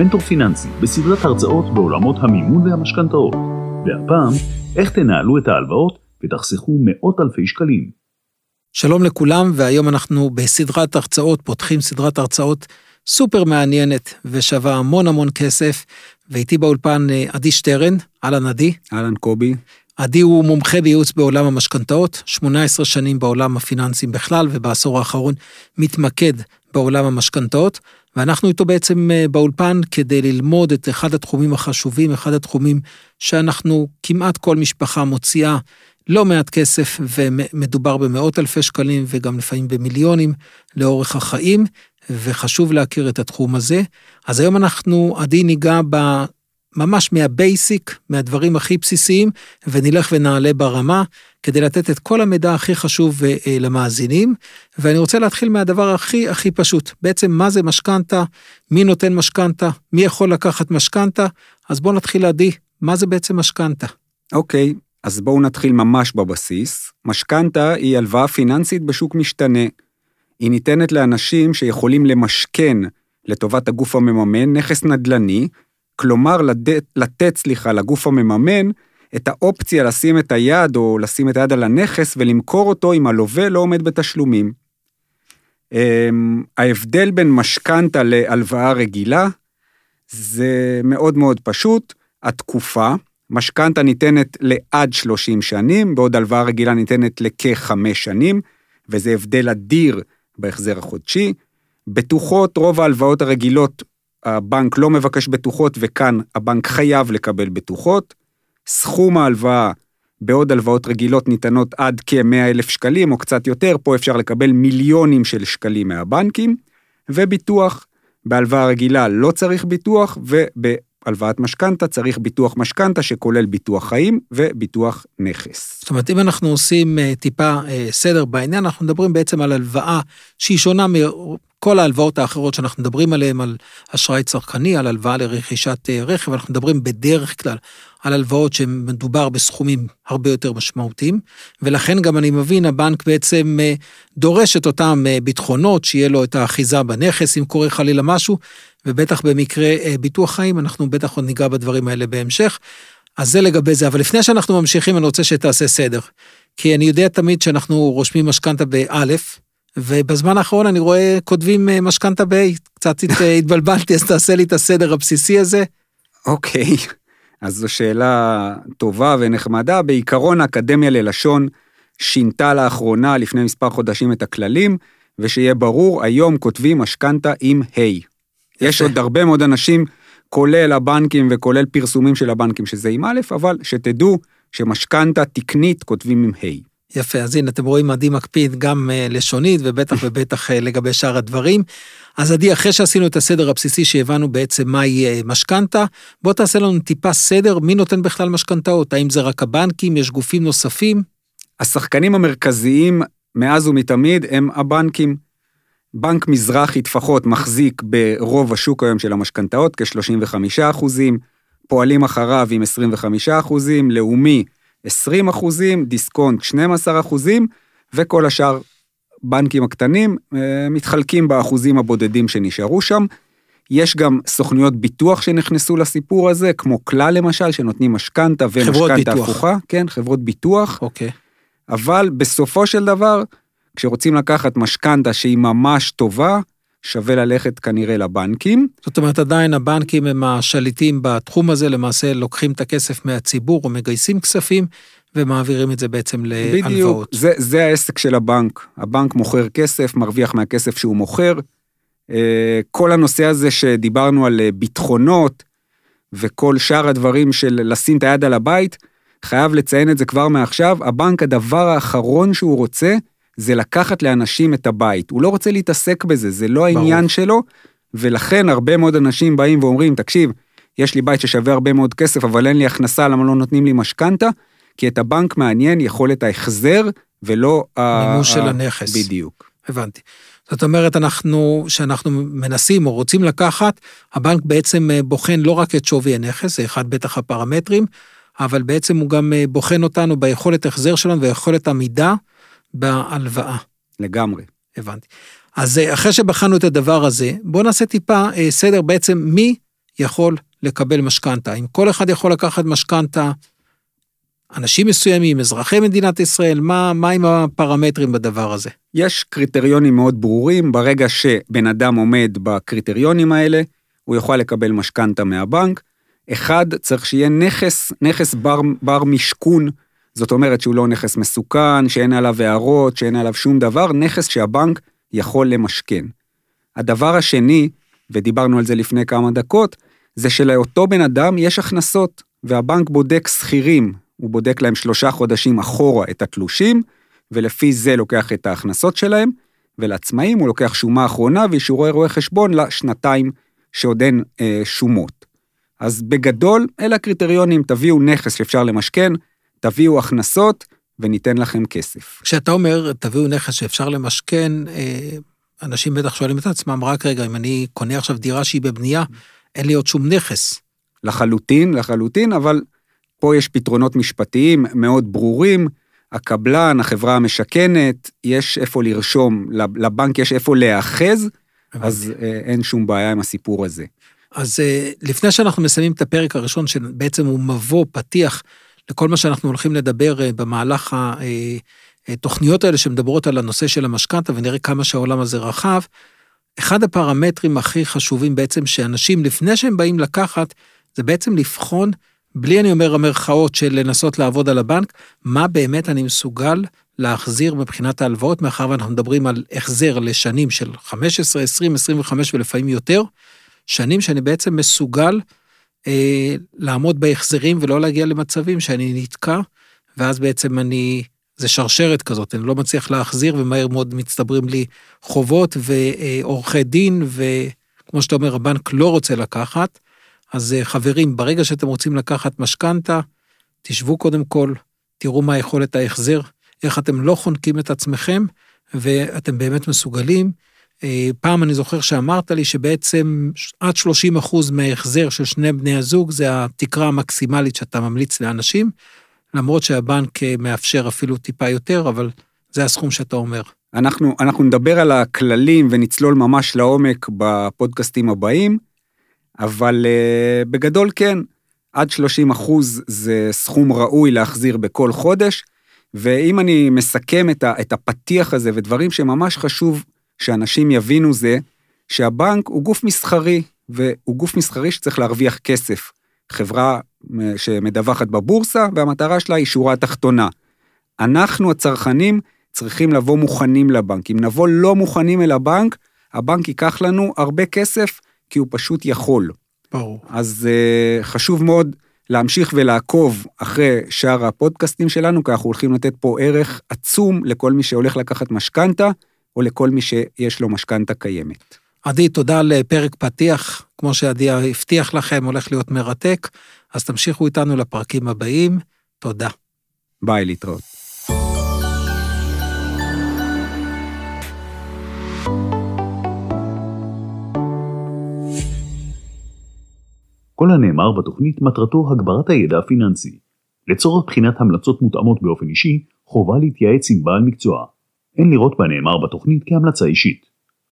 מנטור פיננסי בסדרת הרצאות בעולמות המימון והמשכנתאות, והפעם, איך תנהלו את ההלוואות ותחסכו מאות אלפי שקלים. שלום לכולם, והיום אנחנו בסדרת הרצאות, פותחים סדרת הרצאות סופר מעניינת ושווה המון המון כסף, ואיתי באולפן אה, עדי שטרן, אהלן עדי. אהלן קובי. עדי הוא מומחה בייעוץ בעולם המשכנתאות, 18 שנים בעולם הפיננסים בכלל, ובעשור האחרון מתמקד בעולם המשכנתאות, ואנחנו איתו בעצם אה, באולפן כדי ללמוד את אחד התחומים החשובים, אחד התחומים שאנחנו, כמעט כל משפחה מוציאה לא מעט כסף, ומדובר במאות אלפי שקלים וגם לפעמים במיליונים לאורך החיים, וחשוב להכיר את התחום הזה. אז היום אנחנו, עדי ניגע. ממש מהבייסיק, מהדברים הכי בסיסיים, ונלך ונעלה ברמה, כדי לתת את כל המידע הכי חשוב אה, למאזינים. ואני רוצה להתחיל מהדבר הכי הכי פשוט. בעצם, מה זה משכנתה? מי נותן משכנתה? מי יכול לקחת משכנתה? אז בואו נתחיל, עדי, מה זה בעצם משכנתה? אוקיי, okay, אז בואו נתחיל ממש בבסיס. משכנתה היא הלוואה פיננסית בשוק משתנה. היא ניתנת לאנשים שיכולים למשכן לטובת הגוף המממן נכס נדל"ני, כלומר לתת, לתת, סליחה, לגוף המממן את האופציה לשים את היד או לשים את היד על הנכס ולמכור אותו אם הלווה לא עומד בתשלומים. אמ, ההבדל בין משכנתה להלוואה רגילה זה מאוד מאוד פשוט, התקופה, משכנתה ניתנת לעד 30 שנים, בעוד הלוואה רגילה ניתנת לכחמש שנים, וזה הבדל אדיר בהחזר החודשי. בטוחות, רוב ההלוואות הרגילות הבנק לא מבקש בטוחות וכאן הבנק חייב לקבל בטוחות. סכום ההלוואה בעוד הלוואות רגילות ניתנות עד כ-100 אלף שקלים או קצת יותר, פה אפשר לקבל מיליונים של שקלים מהבנקים, וביטוח, בהלוואה רגילה לא צריך ביטוח, ובהלוואת משכנתה צריך ביטוח משכנתה שכולל ביטוח חיים וביטוח נכס. זאת אומרת, אם אנחנו עושים אה, טיפה אה, סדר בעניין, אנחנו מדברים בעצם על הלוואה שהיא שונה כל ההלוואות האחרות שאנחנו מדברים עליהן, על אשראי צרכני, על הלוואה לרכישת אה, רכב, אנחנו מדברים בדרך כלל על הלוואות שמדובר בסכומים הרבה יותר משמעותיים, ולכן גם אני מבין, הבנק בעצם אה, דורש את אותם אה, ביטחונות, שיהיה לו את האחיזה בנכס אם קורה חלילה משהו, ובטח במקרה ביטוח חיים, אנחנו בטח עוד ניגע בדברים האלה בהמשך. אז זה לגבי זה, אבל לפני שאנחנו ממשיכים, אני רוצה שתעשה סדר. כי אני יודע תמיד שאנחנו רושמים משכנתה באלף, ובזמן האחרון אני רואה כותבים אה, משכנתה ב-A, קצת התבלבלתי, אז תעשה לי את הסדר הבסיסי הזה. אוקיי, okay. אז זו שאלה טובה ונחמדה. בעיקרון האקדמיה ללשון שינתה לאחרונה, לפני מספר חודשים, את הכללים, ושיהיה ברור, היום כותבים משכנתה עם ה'. יש עוד הרבה מאוד אנשים, כולל הבנקים וכולל פרסומים של הבנקים שזה עם א', אבל שתדעו שמשכנתה תקנית כותבים עם ה'. יפה, אז הנה, אתם רואים, עדי מקפיד גם uh, לשונית, ובטח ובטח uh, לגבי שאר הדברים. אז עדי, אחרי שעשינו את הסדר הבסיסי שהבנו בעצם מהי משכנתה, בוא תעשה לנו טיפה סדר, מי נותן בכלל משכנתאות? האם זה רק הבנקים, יש גופים נוספים? השחקנים המרכזיים מאז ומתמיד הם הבנקים. בנק מזרחי טפחות מחזיק ברוב השוק היום של המשכנתאות, כ-35 אחוזים, פועלים אחריו עם 25 אחוזים, לאומי 20 אחוזים, דיסקונט 12 אחוזים, וכל השאר בנקים הקטנים אה, מתחלקים באחוזים הבודדים שנשארו שם. יש גם סוכנויות ביטוח שנכנסו לסיפור הזה, כמו כלל למשל, שנותנים משכנתה ומשכנתה הפוכה. כן, חברות ביטוח. אוקיי. אבל בסופו של דבר, כשרוצים לקחת משכנתה שהיא ממש טובה, שווה ללכת כנראה לבנקים. זאת אומרת, עדיין הבנקים הם השליטים בתחום הזה, למעשה לוקחים את הכסף מהציבור או מגייסים כספים, ומעבירים את זה בעצם להלוואות. בדיוק, זה, זה העסק של הבנק. הבנק מוכר כסף, מרוויח מהכסף שהוא מוכר. אה, כל הנושא הזה שדיברנו על אה, ביטחונות, וכל שאר הדברים של לשים את היד על הבית, חייב לציין את זה כבר מעכשיו, הבנק, הדבר האחרון שהוא רוצה, זה לקחת לאנשים את הבית. הוא לא רוצה להתעסק בזה, זה לא העניין ברור. שלו, ולכן הרבה מאוד אנשים באים ואומרים, תקשיב, יש לי בית ששווה הרבה מאוד כסף, אבל אין לי הכנסה, למה לא נותנים לי משכנתה? כי את הבנק מעניין יכולת ההחזר, ולא... מימוש של הנכס. בדיוק. הבנתי. זאת אומרת, אנחנו, שאנחנו מנסים או רוצים לקחת, הבנק בעצם אה, בוחן לא רק את שווי הנכס, זה אחד בטח הפרמטרים, אבל בעצם הוא גם אה, בוחן אותנו ביכולת החזר שלנו ויכולת עמידה בהלוואה. לגמרי. הבנתי. אז אה, אחרי שבחנו את הדבר הזה, בואו נעשה טיפה אה, סדר בעצם מי יכול לקבל משכנתה. אם כל אחד יכול לקחת משכנתה, אנשים מסוימים, אזרחי מדינת ישראל, מה, מה עם הפרמטרים בדבר הזה? יש קריטריונים מאוד ברורים, ברגע שבן אדם עומד בקריטריונים האלה, הוא יוכל לקבל משכנתה מהבנק. אחד, צריך שיהיה נכס, נכס בר, בר משכון, זאת אומרת שהוא לא נכס מסוכן, שאין עליו הערות, שאין עליו שום דבר, נכס שהבנק יכול למשכן. הדבר השני, ודיברנו על זה לפני כמה דקות, זה שלאותו בן אדם יש הכנסות, והבנק בודק שכירים, הוא בודק להם שלושה חודשים אחורה את התלושים, ולפי זה לוקח את ההכנסות שלהם, ולעצמאים הוא לוקח שומה אחרונה ואישורי רואה חשבון לשנתיים שעוד אין אה, שומות. אז בגדול, אלה הקריטריונים, תביאו נכס שאפשר למשכן, תביאו הכנסות וניתן לכם כסף. כשאתה אומר, תביאו נכס שאפשר למשכן, אה, אנשים בטח שואלים את עצמם, רק רגע, אם אני קונה עכשיו דירה שהיא בבנייה, אין לי עוד שום נכס. לחלוטין, לחלוטין, אבל פה יש פתרונות משפטיים מאוד ברורים. הקבלן, החברה המשכנת, יש איפה לרשום, לבנק יש איפה להיאחז, אז אה, אין שום בעיה עם הסיפור הזה. אז אה, לפני שאנחנו מסיימים את הפרק הראשון, שבעצם הוא מבוא, פתיח, לכל מה שאנחנו הולכים לדבר אה, במהלך התוכניות האלה שמדברות על הנושא של המשכנתה, ונראה כמה שהעולם הזה רחב, אחד הפרמטרים הכי חשובים בעצם שאנשים, לפני שהם באים לקחת, זה בעצם לבחון, בלי אני אומר המרכאות של לנסות לעבוד על הבנק, מה באמת אני מסוגל להחזיר מבחינת ההלוואות, מאחר ואנחנו מדברים על החזר לשנים של 15, 20, 25 ולפעמים יותר, שנים שאני בעצם מסוגל אה, לעמוד בהחזרים ולא להגיע למצבים שאני נתקע, ואז בעצם אני, זה שרשרת כזאת, אני לא מצליח להחזיר ומהר מאוד מצטברים לי חובות ועורכי דין, וכמו שאתה אומר, הבנק לא רוצה לקחת. אז אה, חברים, ברגע שאתם רוצים לקחת משכנתה, תשבו קודם כל, תראו מה יכולת ההחזר, איך אתם לא חונקים את עצמכם, ואתם באמת מסוגלים. אה, פעם אני זוכר שאמרת לי שבעצם עד 30 אחוז מההחזר של שני בני הזוג זה התקרה המקסימלית שאתה ממליץ לאנשים, למרות שהבנק אה, מאפשר אפילו טיפה יותר, אבל זה הסכום שאתה אומר. אנחנו, אנחנו נדבר על הכללים ונצלול ממש לעומק בפודקאסטים הבאים, אבל uh, בגדול כן, עד 30 אחוז זה סכום ראוי להחזיר בכל חודש, ואם אני מסכם את, ה, את הפתיח הזה ודברים שממש חשוב שאנשים יבינו זה שהבנק הוא גוף מסחרי, והוא גוף מסחרי שצריך להרוויח כסף. חברה אה, שמדווחת בבורסה, והמטרה שלה היא שורה תחתונה. אנחנו הצרכנים צריכים לבוא מוכנים לבנק. אם נבוא לא מוכנים אל הבנק, הבנק ייקח לנו הרבה כסף, כי הוא פשוט יכול. ברור. אז uh, חשוב מאוד להמשיך ולעקוב אחרי שאר הפודקאסטים שלנו, כי אנחנו הולכים לתת פה ערך עצום לכל מי שהולך לקחת משכנתה, או לכל מי שיש לו משכנתה קיימת. עדי, תודה על פרק פתיח, כמו שעדי הבטיח לכם, הולך להיות מרתק, אז תמשיכו איתנו לפרקים הבאים. תודה. ביי, להתראות. כל הנאמר בתוכנית מטרתו הגברת הידע הפיננסי. לצורך בחינת המלצות מותאמות באופן אישי, חובה להתייעץ עם בעל מקצוע. אין לראות בנאמר בתוכנית כהמלצה אישית.